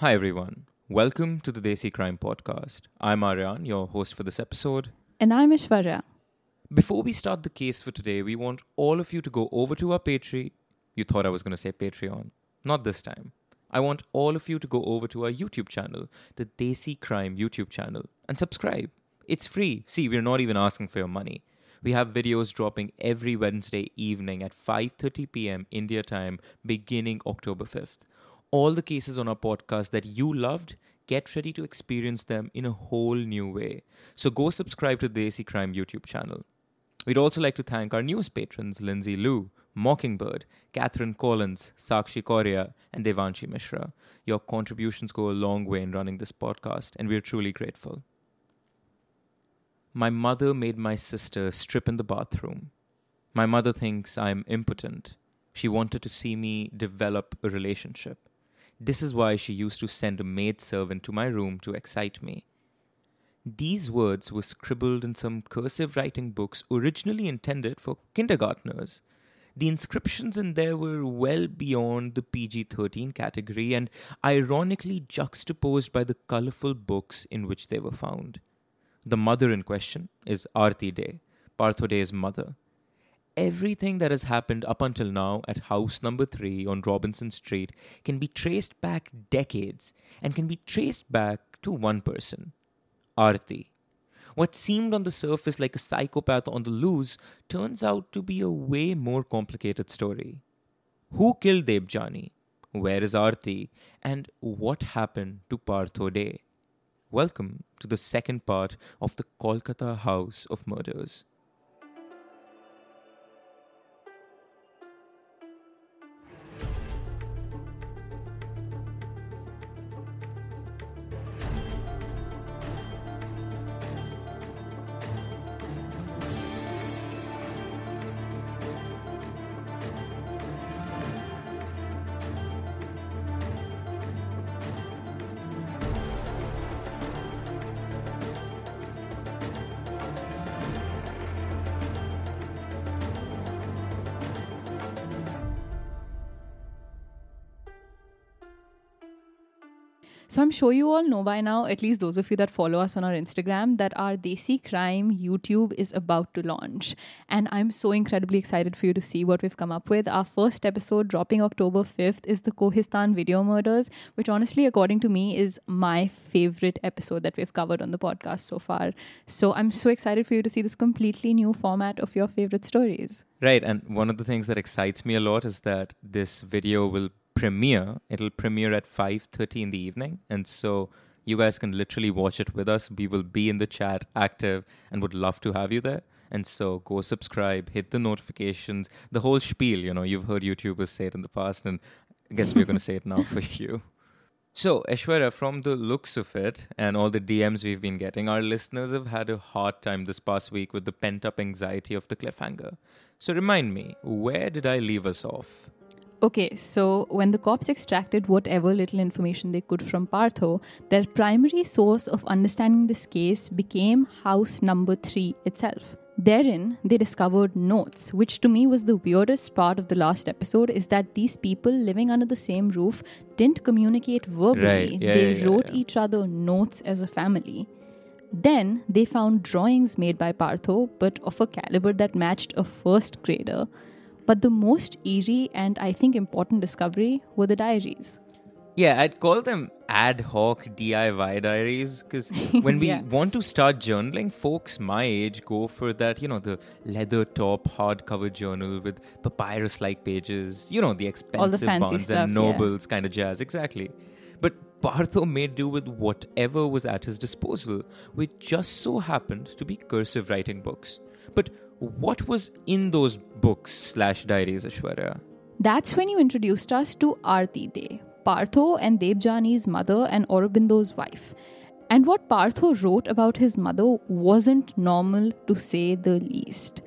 Hi, everyone. Welcome to the Desi Crime Podcast. I'm Aryan, your host for this episode. And I'm Aishwarya. Before we start the case for today, we want all of you to go over to our Patreon. You thought I was going to say Patreon. Not this time. I want all of you to go over to our YouTube channel, the Desi Crime YouTube channel, and subscribe. It's free. See, we're not even asking for your money. We have videos dropping every Wednesday evening at 5:30 p.m. India time beginning October 5th all the cases on our podcast that you loved, get ready to experience them in a whole new way. So go subscribe to the Desi Crime YouTube channel. We'd also like to thank our newest patrons, Lindsay Liu, Mockingbird, Catherine Collins, Sakshi Korea, and Devanshi Mishra. Your contributions go a long way in running this podcast, and we're truly grateful. My mother made my sister strip in the bathroom. My mother thinks I'm impotent. She wanted to see me develop a relationship. This is why she used to send a maid servant to my room to excite me. These words were scribbled in some cursive writing books originally intended for kindergartners. The inscriptions in there were well beyond the PG 13 category and ironically juxtaposed by the colorful books in which they were found. The mother in question is Aarti De, Partho De's mother everything that has happened up until now at house number three on Robinson Street can be traced back decades and can be traced back to one person Aarti. What seemed on the surface like a psychopath on the loose turns out to be a way more complicated story. Who killed Debjani? Where is Aarti? And what happened to Partho De? Welcome to the second part of the Kolkata House of Murders. So I'm sure you all know by now, at least those of you that follow us on our Instagram, that our Desi Crime YouTube is about to launch. And I'm so incredibly excited for you to see what we've come up with. Our first episode dropping October 5th is the Kohistan video murders, which honestly, according to me, is my favorite episode that we've covered on the podcast so far. So I'm so excited for you to see this completely new format of your favorite stories. Right. And one of the things that excites me a lot is that this video will premiere. It'll premiere at 5:30 in the evening, and so you guys can literally watch it with us. We will be in the chat active and would love to have you there. And so go subscribe, hit the notifications, the whole spiel. You know, you've heard YouTubers say it in the past, and I guess we're going to say it now for you. So, Aishwarya, from the looks of it and all the DMs we've been getting, our listeners have had a hard time this past week with the pent up anxiety of the cliffhanger. So, remind me, where did I leave us off? Okay, so when the cops extracted whatever little information they could from Partho, their primary source of understanding this case became house number 3 itself. Therein, they discovered notes, which to me was the weirdest part of the last episode is that these people living under the same roof didn't communicate verbally. Right. Yeah, they yeah, wrote yeah. each other notes as a family. Then they found drawings made by Partho, but of a caliber that matched a first grader. But the most eerie and I think important discovery were the diaries. Yeah, I'd call them ad hoc DIY diaries because when we Yeah. want to start journaling, folks my age go for that, you know, the leather top hardcover journal with papyrus like pages, you know, the expensive fancy Barnes stuff, and yeah. Nobles kind of jazz. Exactly. But Partho made do with whatever was at his disposal, which just so happened to be cursive writing books. But what was in those books slash diaries, Aishwarya? That's when you introduced us to Aarti De, Partho and Debjani's mother and Aurobindo's wife. And what Partho wrote about his mother wasn't normal to say the least.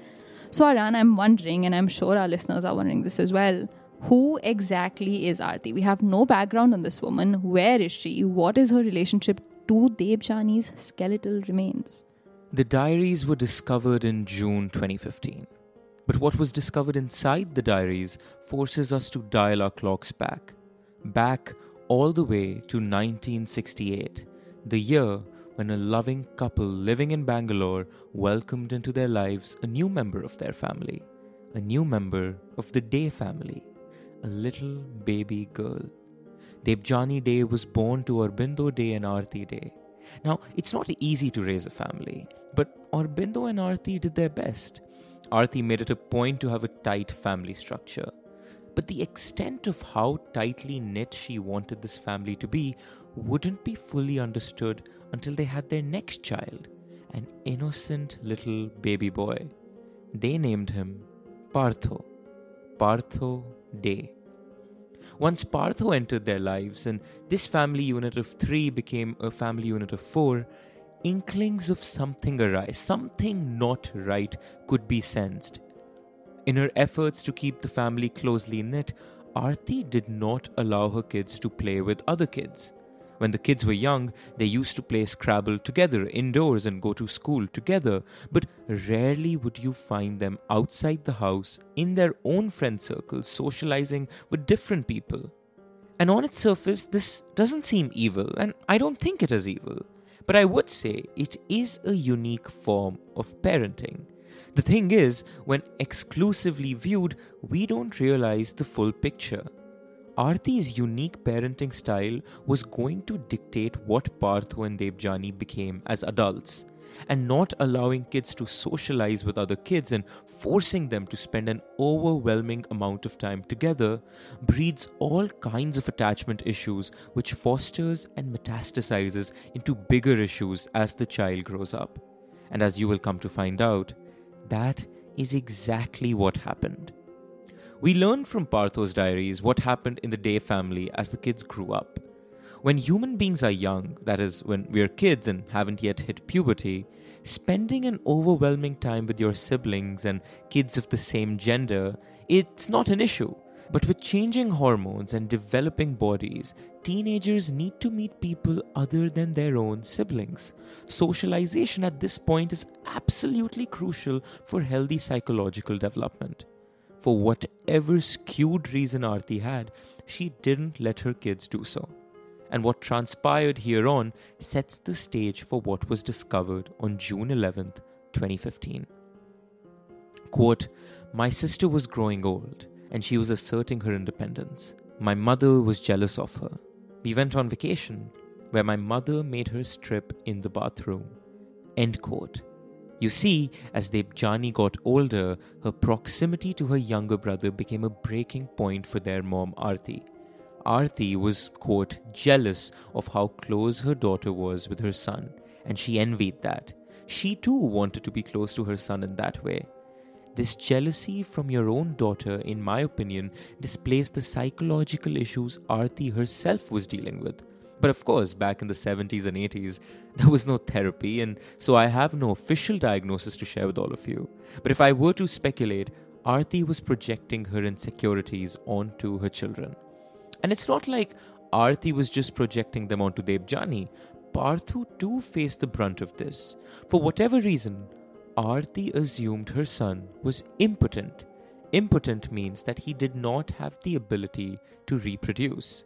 So, Aryan, I'm wondering, and I'm sure our listeners are wondering this as well who exactly is Aarti? We have no background on this woman. Where is she? What is her relationship to Debjani's skeletal remains? The diaries were discovered in June 2015. But what was discovered inside the diaries forces us to dial our clocks back. Back all the way to 1968, the year when a loving couple living in Bangalore welcomed into their lives a new member of their family, a new member of the De family, a little baby girl. Debjani De was born to Aurobindo De and Aarti De. Now, it's not easy to raise a family, but Aurobindo and Aarti did their best. Aarti made it a point to have a tight family structure. But the extent of how tightly knit she wanted this family to be wouldn't be fully understood until they had their next child, an innocent little baby boy. They named him Partho. Partho De. Once Partho entered their lives and this family unit of three became a family unit of four, inklings of something arise, something not right could be sensed. In her efforts to keep the family closely knit, Aarti did not allow her kids to play with other kids. When the kids were young, they used to play Scrabble together indoors and go to school together, but rarely would you find them outside the house in their own friend circles socializing with different people. And on its surface, this doesn't seem evil, and I don't think it is evil. But I would say it is a unique form of parenting. The thing is, when exclusively viewed, we don't realize the full picture. Aarti's unique parenting style was going to dictate what Partho and Debjani became as adults, and not allowing kids to socialize with other kids and forcing them to spend an overwhelming amount of time together breeds all kinds of attachment issues, which fosters and metastasizes into bigger issues as the child grows up. And as you will come to find out, that is exactly what happened. We learn from Partho's diaries what happened in the De family as the kids grew up. When human beings are young, that is, when we're kids and haven't yet hit puberty, spending an overwhelming time with your siblings and kids of the same gender, it's not an issue. But with changing hormones and developing bodies, teenagers need to meet people other than their own siblings. Socialization at this point is absolutely crucial for healthy psychological development. For whatever skewed reason Aarti had, she didn't let her kids do so. And what transpired hereon sets the stage for what was discovered on June 11th, 2015. Quote, My sister was growing old and she was asserting her independence. My mother was jealous of her. We went on vacation where my mother made her strip in the bathroom. End quote. You see, as Debjani got older, her proximity to her younger brother became a breaking point for their mom Aarti. Aarti was, quote, jealous of how close her daughter was with her son, and she envied that. She too wanted to be close to her son in that way. This jealousy from your own daughter, in my opinion, displays the psychological issues Aarti herself was dealing with. But of course, back in the 70s and 80s, there was no therapy, and so I have no official diagnosis to share with all of you. But if I were to speculate, Aarti was projecting her insecurities onto her children. And it's not like Aarti was just projecting them onto Debjani. Partho too faced the brunt of this. For whatever reason, Aarti assumed her son was impotent. Impotent means that he did not have the ability to reproduce.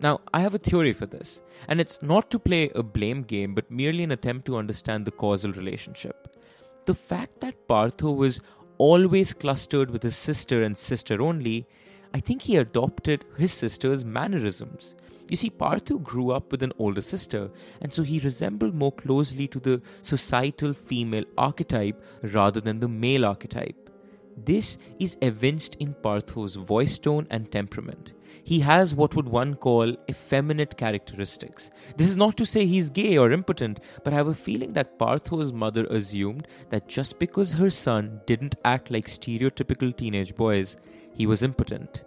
Now, I have a theory for this, and it's not to play a blame game, but merely an attempt to understand the causal relationship. The fact that Partho was always clustered with his sister and sister only, I think he adopted his sister's mannerisms. You see, Partho grew up with an older sister, and so he resembled more closely to the societal female archetype rather than the male archetype. This is evinced in Partho's voice tone and temperament. He has what would one call effeminate characteristics. This is not to say he's gay or impotent, but I have a feeling that Partho's mother assumed that just because her son didn't act like stereotypical teenage boys, he was impotent.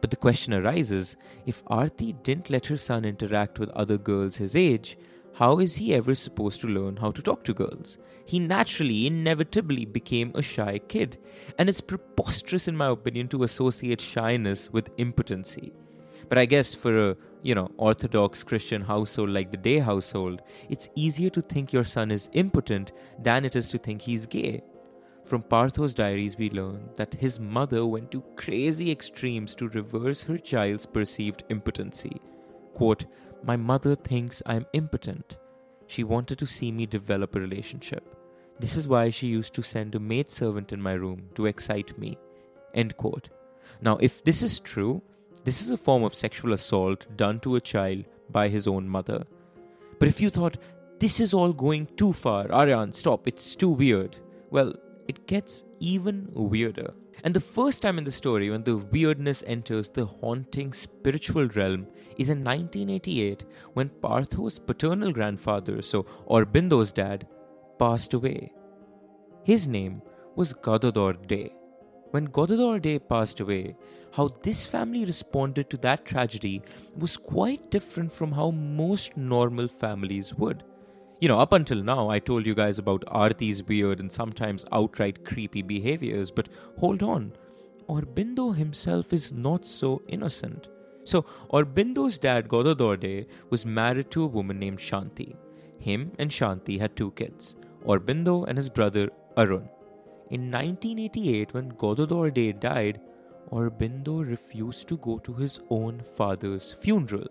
But the question arises if Aarti didn't let her son interact with other girls his age, how is he ever supposed to learn how to talk to girls? He naturally, inevitably became a shy kid, and it's preposterous, in my opinion, to associate shyness with impotency. But I guess for a you know orthodox Christian household like the De household, it's easier to think your son is impotent than it is to think he's gay. From Partho's diaries, we learn that his mother went to crazy extremes to reverse her child's perceived impotency. quote, My mother thinks I'm impotent. She wanted to see me develop a relationship. This is why she used to send a maid servant in my room to excite me. End quote. Now, if this is true, this is a form of sexual assault done to a child by his own mother. But if you thought, this is all going too far, Aryan, stop, it's too weird, well, it gets even weirder. And the first time in the story when the weirdness enters the haunting spiritual realm is in 1988 when Partho's paternal grandfather, so Aurobindo's dad, passed away. His name was Gadadhar De. When Gadadhar De passed away, how this family responded to that tragedy was quite different from how most normal families would. You know, up until now, I told you guys about Aarti's weird and sometimes outright creepy behaviors, but hold on. Aurobindo himself is not so innocent. So, Aurobindo's dad, Gadadhar was married to a woman named Shanti. Him and Shanti had two kids, Aurobindo and his brother Arun. In 1988, when Gadadhar died, Aurobindo refused to go to his own father's funeral.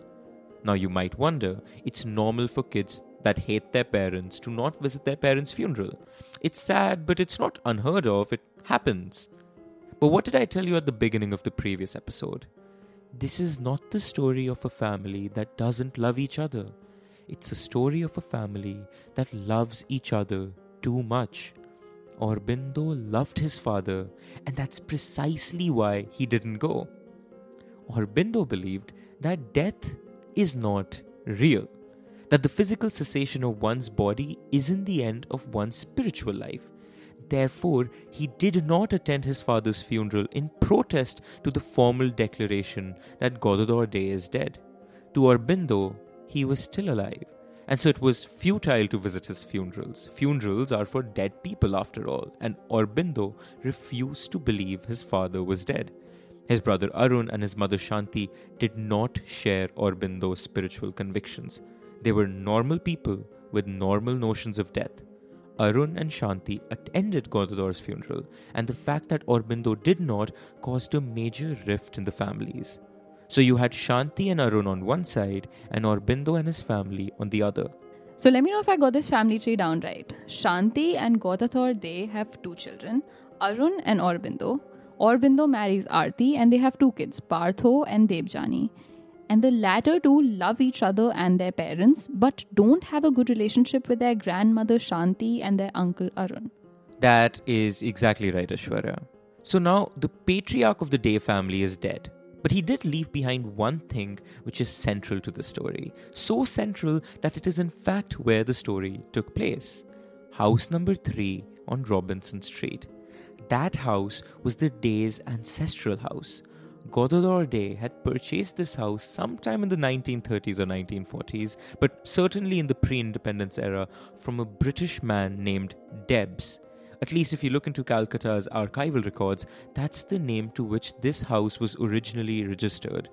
Now, you might wonder, it's normal for kids that hate their parents to not visit their parents' funeral. It's sad, but it's not unheard of, it happens. But what did I tell you at the beginning of the previous episode? This is not the story of a family that doesn't love each other. It's a story of a family that loves each other too much. Aurobindo loved his father, and that's precisely why he didn't go. Aurobindo believed that death is not real, that the physical cessation of one's body isn't the end of one's spiritual life. Therefore, he did not attend his father's funeral in protest to the formal declaration that Gadadhar De is dead. To Aurobindo, he was still alive, and so it was futile to visit his funerals. Funerals are for dead people, after all, and Aurobindo refused to believe his father was dead. His brother Arun and his mother Shanti did not share Aurobindo's spiritual convictions. They were normal people with normal notions of death. Arun and Shanti attended Gadadhar's funeral, and the fact that Aurobindo did not caused a major rift in the families. So you had Shanti and Arun on one side, and Aurobindo and his family on the other. So let me know if I got this family tree down right. Shanti and Gadadhar they have two children, Arun and Aurobindo. Aurobindo marries Aarti and they have two kids, Partho and Debjani. And the latter two love each other and their parents, but don't have a good relationship with their grandmother Shanti and their uncle Arun. That is exactly right, Aishwarya. So now the patriarch of the De family is dead. But he did leave behind one thing which is central to the story. So central that it is in fact where the story took place. House number 3 on Robinson Street. That house was the De's ancestral house. Gadadhar De had purchased this house sometime in the 1930s or 1940s, but certainly in the pre independence era, from a British man named Debs. At least if you look into Calcutta's archival records, that's the name to which this house was originally registered.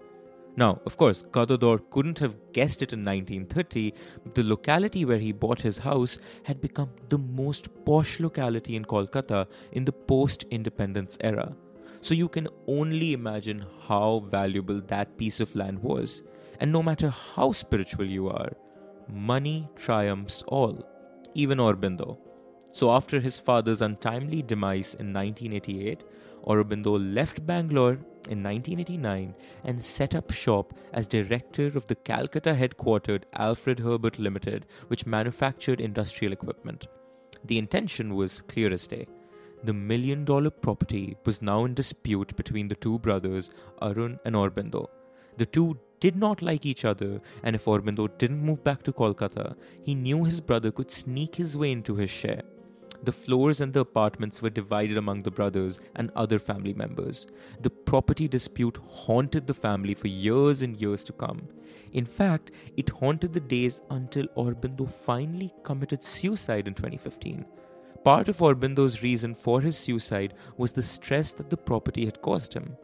Now, of course, Gadadhar couldn't have guessed it in 1930, but the locality where he bought his house had become the most posh locality in Kolkata in the post independence era. So you can only imagine how valuable that piece of land was. And no matter how spiritual you are, money triumphs all, even Aurobindo. So after his father's untimely demise in 1988, Aurobindo left Bangalore in 1989 and set up shop as director of the Calcutta headquartered Alfred Herbert Limited, which manufactured industrial equipment. The intention was clear as day. The million dollar property was now in dispute between the two brothers, Arun and Aurobindo. The two did not like each other, and if Aurobindo didn't move back to Kolkata, he knew his brother could sneak his way into his share. The floors and the apartments were divided among the brothers and other family members. The property dispute haunted the family for years and years to come. In fact, it haunted the days until Aurobindo finally committed suicide in 2015. Part of Aurobindo's reason for his suicide was the stress that the property had caused him.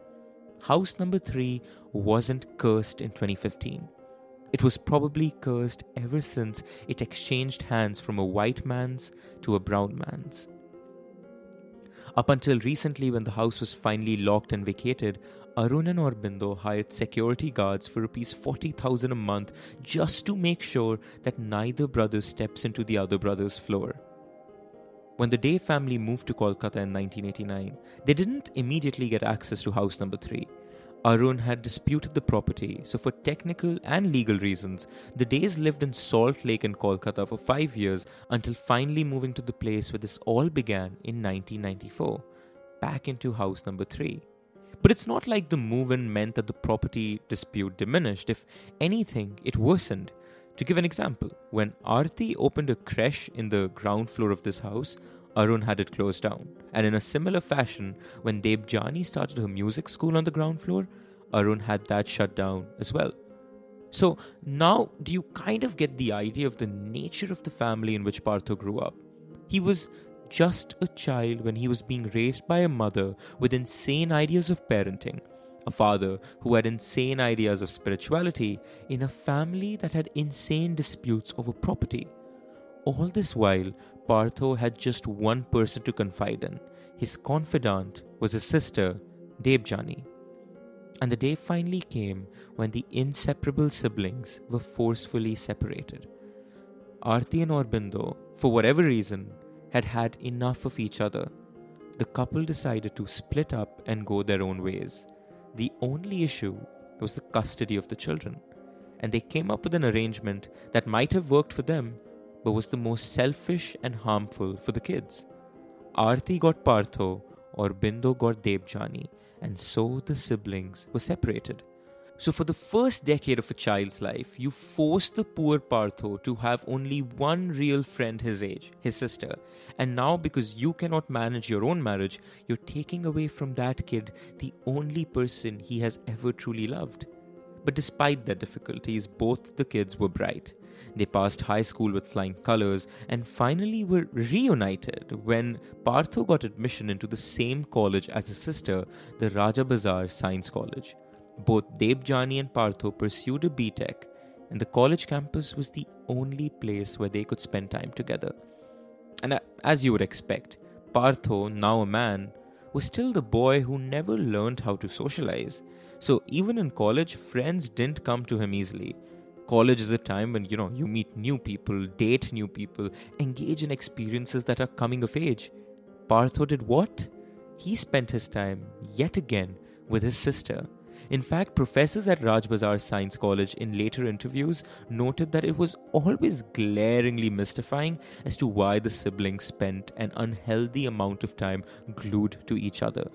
House number 3 wasn't cursed in 2015. It was probably cursed ever since it exchanged hands from a white man's to a brown man's. Up until recently, when the house was finally locked and vacated, Arun and Aurobindo hired security guards for rupees 40,000 a month just to make sure that neither brother steps into the other brother's floor. When the De family moved to Kolkata in 1989, they didn't immediately get access to house number 3. Arun had disputed the property, so for technical and legal reasons, the Des lived in Salt Lake in Kolkata for five years until finally moving to the place where this all began in 1994, back into house number 3. But it's not like the move in meant that the property dispute diminished. If anything, it worsened. To give an example, when Aarti opened a creche in the ground floor of this house, Arun had it closed down. And in a similar fashion, when Debjani started her music school on the ground floor, Arun had that shut down as well. So now, do you kind of get the idea of the nature of the family in which Partho grew up? He was just a child when he was being raised by a mother with insane ideas of parenting, a father who had insane ideas of spirituality, in a family that had insane disputes over property. All this while, Partho had just one person to confide in. His confidant was his sister, Debjani. And the day finally came when the inseparable siblings were forcefully separated. Aarti and Aurobindo, for whatever reason, had had enough of each other. The couple decided to split up and go their own ways. The only issue was the custody of the children, and they came up with an arrangement that might have worked for them but was the most selfish and harmful for the kids. Aarti got Partho, Aurobindo got Debjani, and so the siblings were separated. So, for the first decade of a child's life, you force the poor Partho to have only one real friend his age, his sister. And now, because you cannot manage your own marriage, you're taking away from that kid the only person he has ever truly loved. But despite their difficulties, both the kids were bright. They passed high school with flying colors and finally were reunited when Partho got admission into the same college as his sister, the Raja Bazar Science College. Both Debjani and Partho pursued a BTech, and the college campus was the only place where they could spend time together. And as you would expect, Partho, now a man, was still the boy who never learned how to socialize. So even in college, friends didn't come to him easily college is a time when you know you meet new people date new people engage in experiences that are coming of age partho did what he spent his time yet again with his sister in fact, professors at Rajbazar Science College in later interviews noted that it was always glaringly mystifying as to why the siblings spent an unhealthy amount of time glued to each other.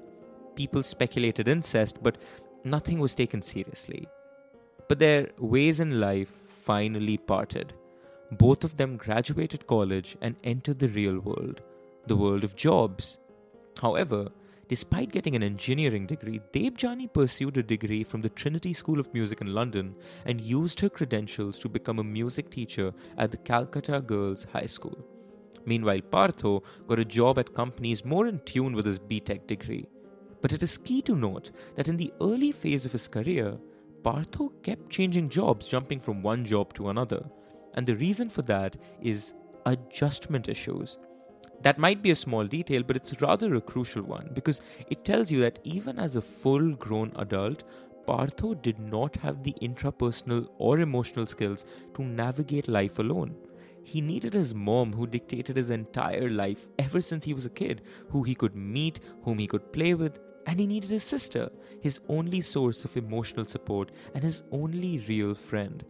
People speculated incest, but nothing was taken seriously. But their ways in life finally parted. Both of them graduated college and entered the real world, the world of jobs. However, despite getting an engineering degree, Debjani pursued a degree from the Trinity School of Music in London and used her credentials to become a music teacher at the Calcutta Girls High School. Meanwhile, Partho got a job at companies more in tune with his BTech degree. But it is key to note that in the early phase of his career, Partho kept changing jobs, jumping from one job to another. And the reason for that is adjustment issues. That might be a small detail, but it's rather a crucial one because it tells you that even as a full grown adult, Partho did not have the intrapersonal or emotional skills to navigate life alone. He needed his mom, who dictated his entire life ever since he was a kid, who he could meet, whom he could play with, and he needed his sister, his only source of emotional support and his only real friend.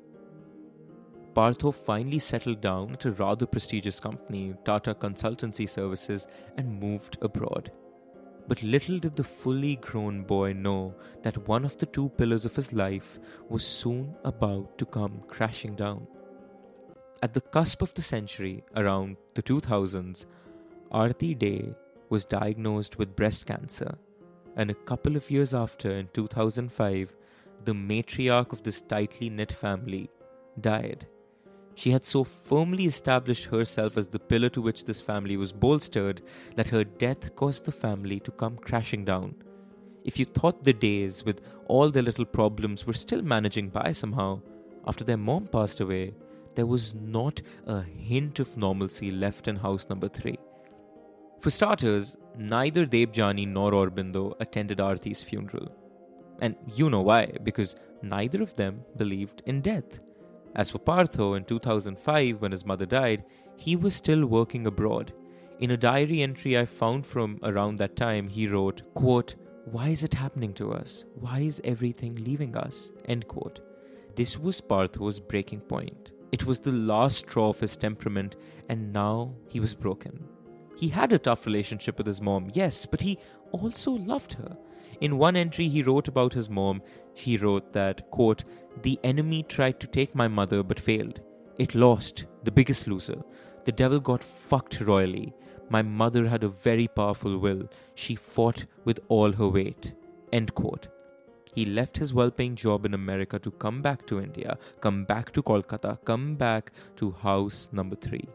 Partho finally settled down at a rather prestigious company, Tata Consultancy Services, and moved abroad. But little did the fully grown boy know that one of the two pillars of his life was soon about to come crashing down. At the cusp of the century, around the 2000s, Aarti De was diagnosed with breast cancer and a couple of years after, in 2005, the matriarch of this tightly knit family died. She had so firmly established herself as the pillar to which this family was bolstered that her death caused the family to come crashing down. If you thought the days with all their little problems, were still managing by somehow, after their mom passed away, there was not a hint of normalcy left in house number three. For starters, neither Debjani nor Aurobindo attended Aarti's funeral. And you know why, because neither of them believed in death. As for Partho, in 2005, when his mother died, he was still working abroad. In a diary entry I found from around that time, he wrote, quote, Why is it happening to us? Why is everything leaving us? End quote. This was Partho's breaking point. It was the last straw of his temperament, and now he was broken. He had a tough relationship with his mom, yes, but he also loved her. In one entry he wrote about his mom, he wrote that, quote, The enemy tried to take my mother but failed. It lost, the biggest loser. The devil got fucked royally. My mother had a very powerful will. She fought with all her weight. End quote. He left his well paying job in America to come back to India, come back to Kolkata, come back to house number three.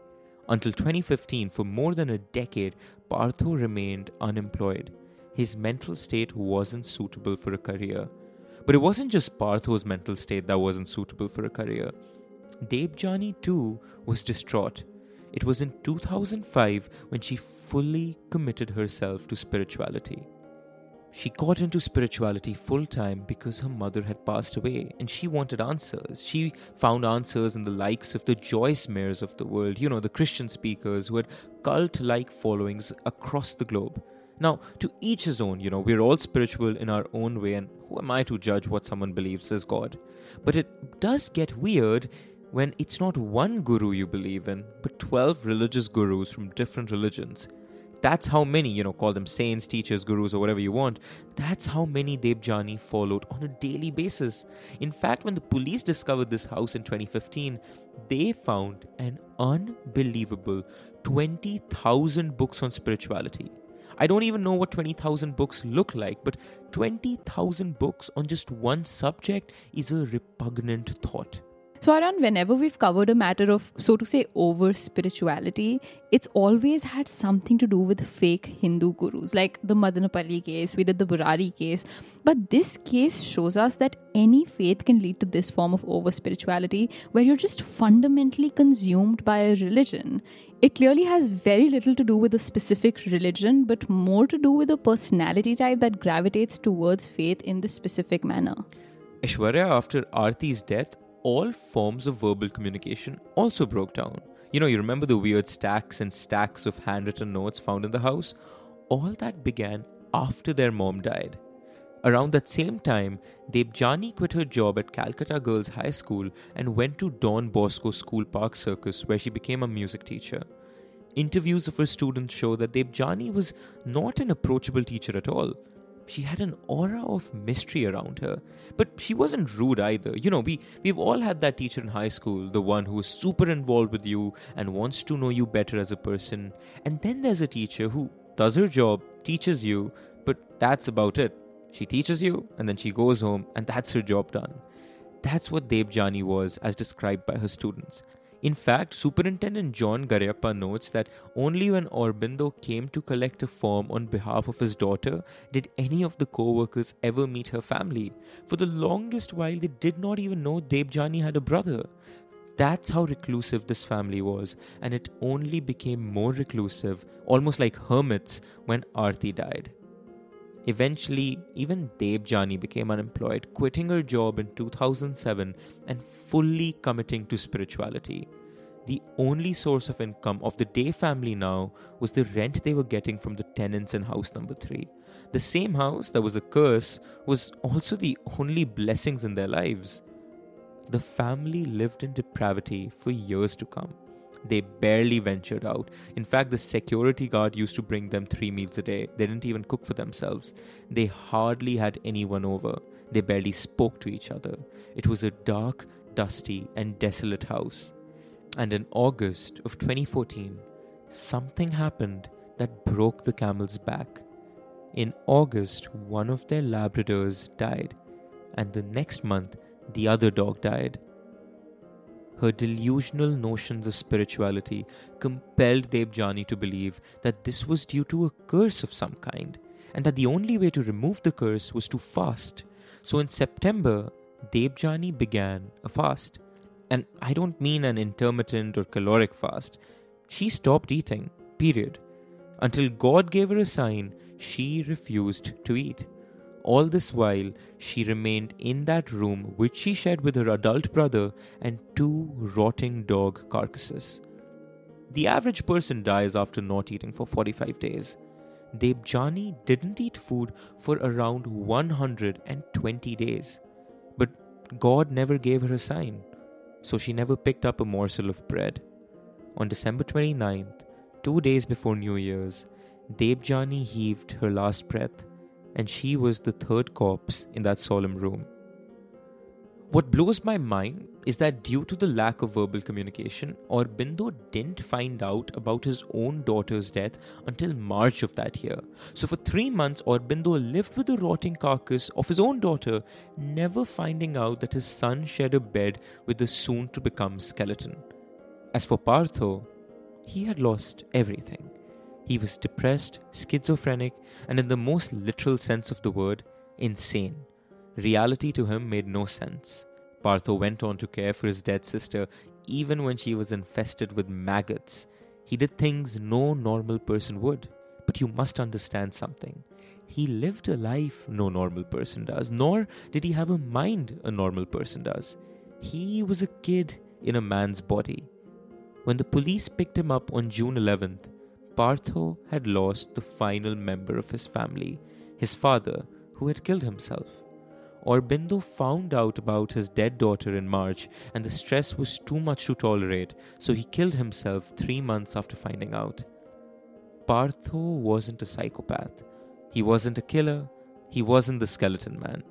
Until 2015, for more than a decade, Partho remained unemployed. His mental state wasn't suitable for a career. But it wasn't just Partho's mental state that wasn't suitable for a career. Debjani too was distraught. It was in 2005 when she fully committed herself to spirituality. She got into spirituality full time because her mother had passed away and she wanted answers. She found answers in the likes of the Joyce Meyers of the world, you know, the Christian speakers who had cult like followings across the globe. Now, to each his own, you know, we're all spiritual in our own way, and who am I to judge what someone believes is God? But it does get weird when it's not one guru you believe in, but 12 religious gurus from different religions. That's how many, you know, call them saints, teachers, gurus, or whatever you want. That's how many Debjani followed on a daily basis. In fact, when the police discovered this house in 2015, they found an unbelievable 20,000 books on spirituality. I don't even know what 20,000 books look like, but 20,000 books on just one subject is a repugnant thought. So, Aryan, whenever we've covered a matter of, so to say, over spirituality, it's always had something to do with fake Hindu gurus, like the Madanapalli case, we did the Burari case. But this case shows us that any faith can lead to this form of over spirituality, where you're just fundamentally consumed by a religion. It clearly has very little to do with a specific religion, but more to do with a personality type that gravitates towards faith in this specific manner. Aishwarya, after Aarti's death, all forms of verbal communication also broke down. You know, you remember the weird stacks and stacks of handwritten notes found in the house? All that began after their mom died. Around that same time, Debjani quit her job at Calcutta Girls High School and went to Don Bosco School Park Circus, where she became a music teacher. Interviews of her students show that Debjani was not an approachable teacher at all she had an aura of mystery around her. But she wasn't rude either. You know, we, we've all had that teacher in high school, the one who is super involved with you and wants to know you better as a person. And then there's a teacher who does her job, teaches you, but that's about it. She teaches you, and then she goes home, and that's her job done. That's what Debjani was, as described by her students. In fact, Superintendent John Garayappa notes that only when Aurobindo came to collect a form on behalf of his daughter did any of the co workers ever meet her family. For the longest while, they did not even know Debjani had a brother. That's how reclusive this family was, and it only became more reclusive, almost like hermits, when Aarti died. Eventually, even Debjani became unemployed, quitting her job in 2007 and fully committing to spirituality. The only source of income of the De family now was the rent they were getting from the tenants in house number 3. The same house that was a curse was also the only blessings in their lives. The family lived in depravity for years to come. They barely ventured out. In fact, the security guard used to bring them three meals a day. They didn't even cook for themselves. They hardly had anyone over. They barely spoke to each other. It was a dark, dusty, and desolate house. And in August of 2014, something happened that broke the camel's back. In August, one of their Labradors died, and the next month, the other dog died. Her delusional notions of spirituality compelled Debjani to believe that this was due to a curse of some kind, and that the only way to remove the curse was to fast. So in September, Debjani began a fast. And I don't mean an intermittent or caloric fast. She stopped eating, period. Until God gave her a sign, she refused to eat. All this while, she remained in that room which she shared with her adult brother and two rotting dog carcasses. The average person dies after not eating for 45 days. Debjani didn't eat food for around 120 days. But God never gave her a sign, so she never picked up a morsel of bread. On December 29th, two days before New Year's, Debjani heaved her last breath, and she was the third corpse in that solemn room. What blows my mind is that due to the lack of verbal communication, Aurobindo didn't find out about his own daughter's death until March of that year. So for three months, Aurobindo lived with the rotting carcass of his own daughter, never finding out that his son shared a bed with the soon to become skeleton. As for Partho, he had lost everything. He was depressed, schizophrenic, and in the most literal sense of the word, insane. Reality to him made no sense. Partho went on to care for his dead sister even when she was infested with maggots. He did things no normal person would. But you must understand something. He lived a life no normal person does, nor did he have a mind a normal person does. He was a kid in a man's body. When the police picked him up on June 11th, Partho had lost the final member of his family, his father, who had killed himself. Aurobindo found out about his dead daughter in March, and the stress was too much to tolerate, so he killed himself three months after finding out. Partho wasn't a psychopath. He wasn't a killer. He wasn't the skeleton man.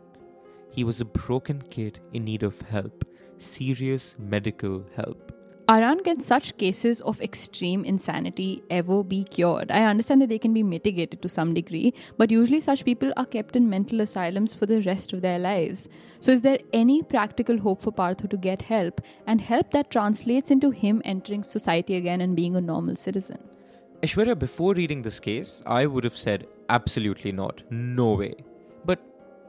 He was a broken kid in need of help, serious medical help. Aryan, can such cases of extreme insanity ever be cured? I understand that they can be mitigated to some degree, but usually such people are kept in mental asylums for the rest of their lives. So, is there any practical hope for Partho to get help and help that translates into him entering society again and being a normal citizen? Aishwarya, before reading this case, I would have said absolutely not. No way.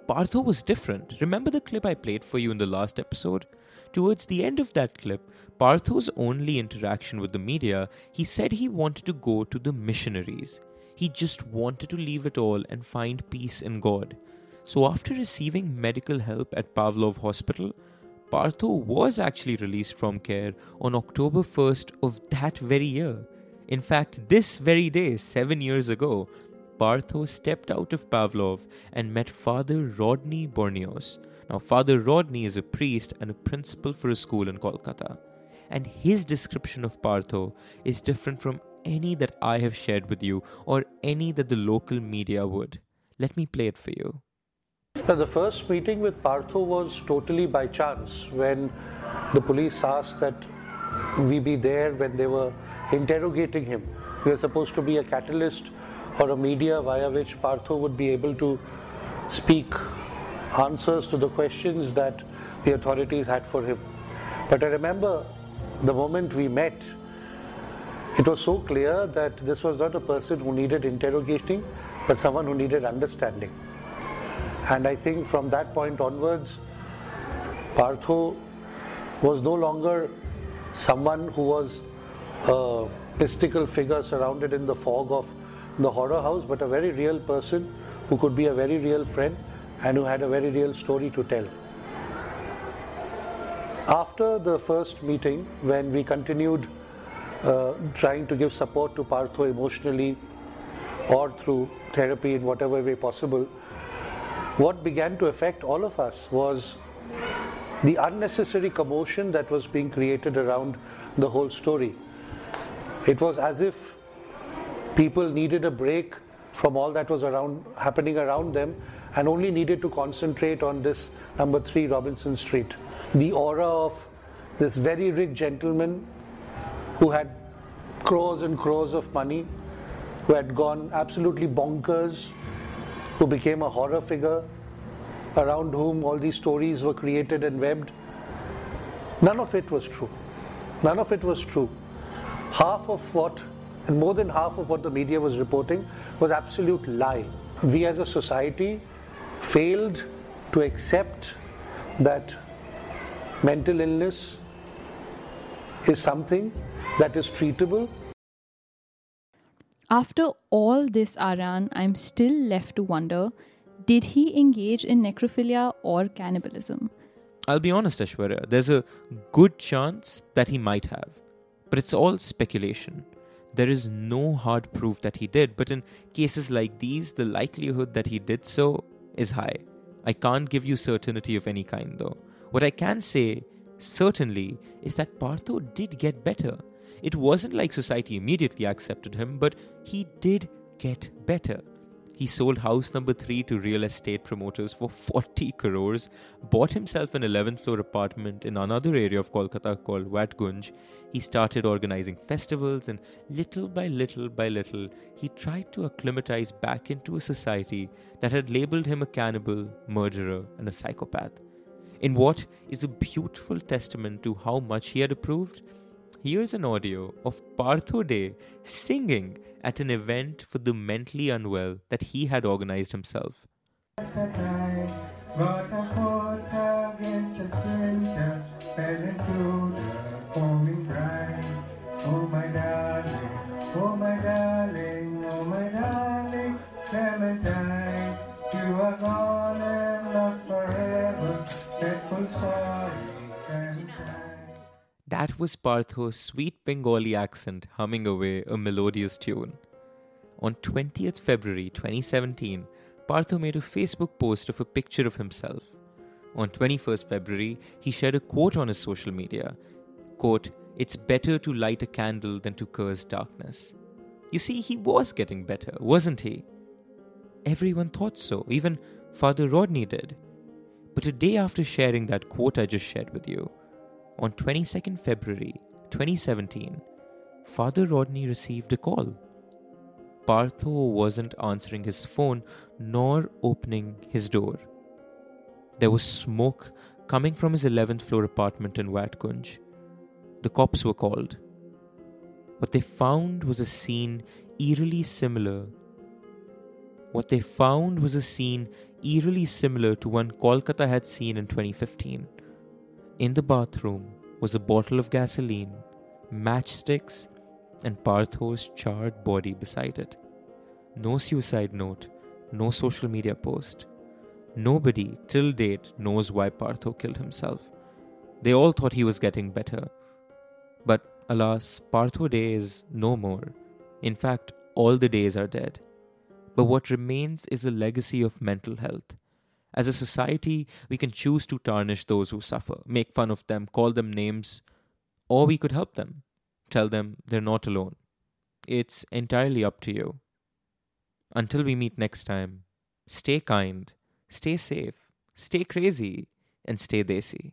Partho was different. Remember the clip I played for you in the last episode? Towards the end of that clip, Partho's only interaction with the media, he said he wanted to go to the missionaries. He just wanted to leave it all and find peace in God. So, after receiving medical help at Pavlov Hospital, Partho was actually released from care on October 1st of that very year. In fact, this very day, seven years ago, Partho stepped out of Pavlov and met Father Rodney Borneos. Now, Father Rodney is a priest and a principal for a school in Kolkata. And his description of Partho is different from any that I have shared with you or any that the local media would. Let me play it for you. The first meeting with Partho was totally by chance when the police asked that we be there when they were interrogating him. We were supposed to be a catalyst or a media via which Partho would be able to speak answers to the questions that the authorities had for him. But I remember the moment we met, it was so clear that this was not a person who needed interrogating, but someone who needed understanding. And I think from that point onwards, Partho was no longer someone who was a mystical figure surrounded in the fog of the horror house, but a very real person who could be a very real friend and who had a very real story to tell. After the first meeting, when we continued uh, trying to give support to Partho emotionally or through therapy in whatever way possible, what began to affect all of us was the unnecessary commotion that was being created around the whole story. It was as if people needed a break from all that was around happening around them and only needed to concentrate on this number 3 Robinson Street. The aura of this very rich gentleman who had crores and crores of money, who had gone absolutely bonkers, who became a horror figure, around whom all these stories were created and webbed. None of it was true. None of it was true. Half of what, and more than half of what the media was reporting, was absolute lie. We as a society failed to accept that mental illness is something that is treatable. After all this, Aryan, I'm still left to wonder did he engage in necrophilia or cannibalism? I'll be honest, Aishwarya, there's a good chance that he might have, but it's all speculation. There is no hard proof that he did, but in cases like these, the likelihood that he did so is high. I can't give you certainty of any kind, though. What I can say, certainly, is that Partho did get better. It wasn't like society immediately accepted him, but he did get better. He sold house number 3 to real estate promoters for 40 crores, bought himself an 11th floor apartment in another area of Kolkata called Watgunj. He started organizing festivals, and little by little by little, he tried to acclimatize back into a society that had labeled him a cannibal, murderer, and a psychopath. In what is a beautiful testament to how much he had improved, here's an audio of Partho De singing at an event for the mentally unwell that he had organized himself. That was Partho's sweet Bengali accent humming away a melodious tune. On 20th February 2017, Partho made a Facebook post of a picture of himself. On 21st February, he shared a quote on his social media. Quote, it's better to light a candle than to curse darkness. You see, he was getting better, wasn't he? Everyone thought so, even Father Rodney did. But a day after sharing that quote I just shared with you, on 22nd February 2017, Father Rodney received a call. Partho wasn't answering his phone nor opening his door. There was smoke coming from his 11th floor apartment in Watgunj the cops were called. What they found was a scene eerily similar. What they found was a scene eerily similar to one Kolkata had seen in 2015. In the bathroom was a bottle of gasoline, matchsticks, and Partho's charred body beside it. No suicide note, no social media post. Nobody, till date, knows why Partho killed himself. They all thought he was getting better. But alas, Partho De is no more. In fact, all the Des are dead. But what remains is a legacy of mental health. As a society, we can choose to tarnish those who suffer, make fun of them, call them names, or we could help them, tell them they're not alone. It's entirely up to you. Until we meet next time, stay kind, stay safe, stay crazy, and stay desi.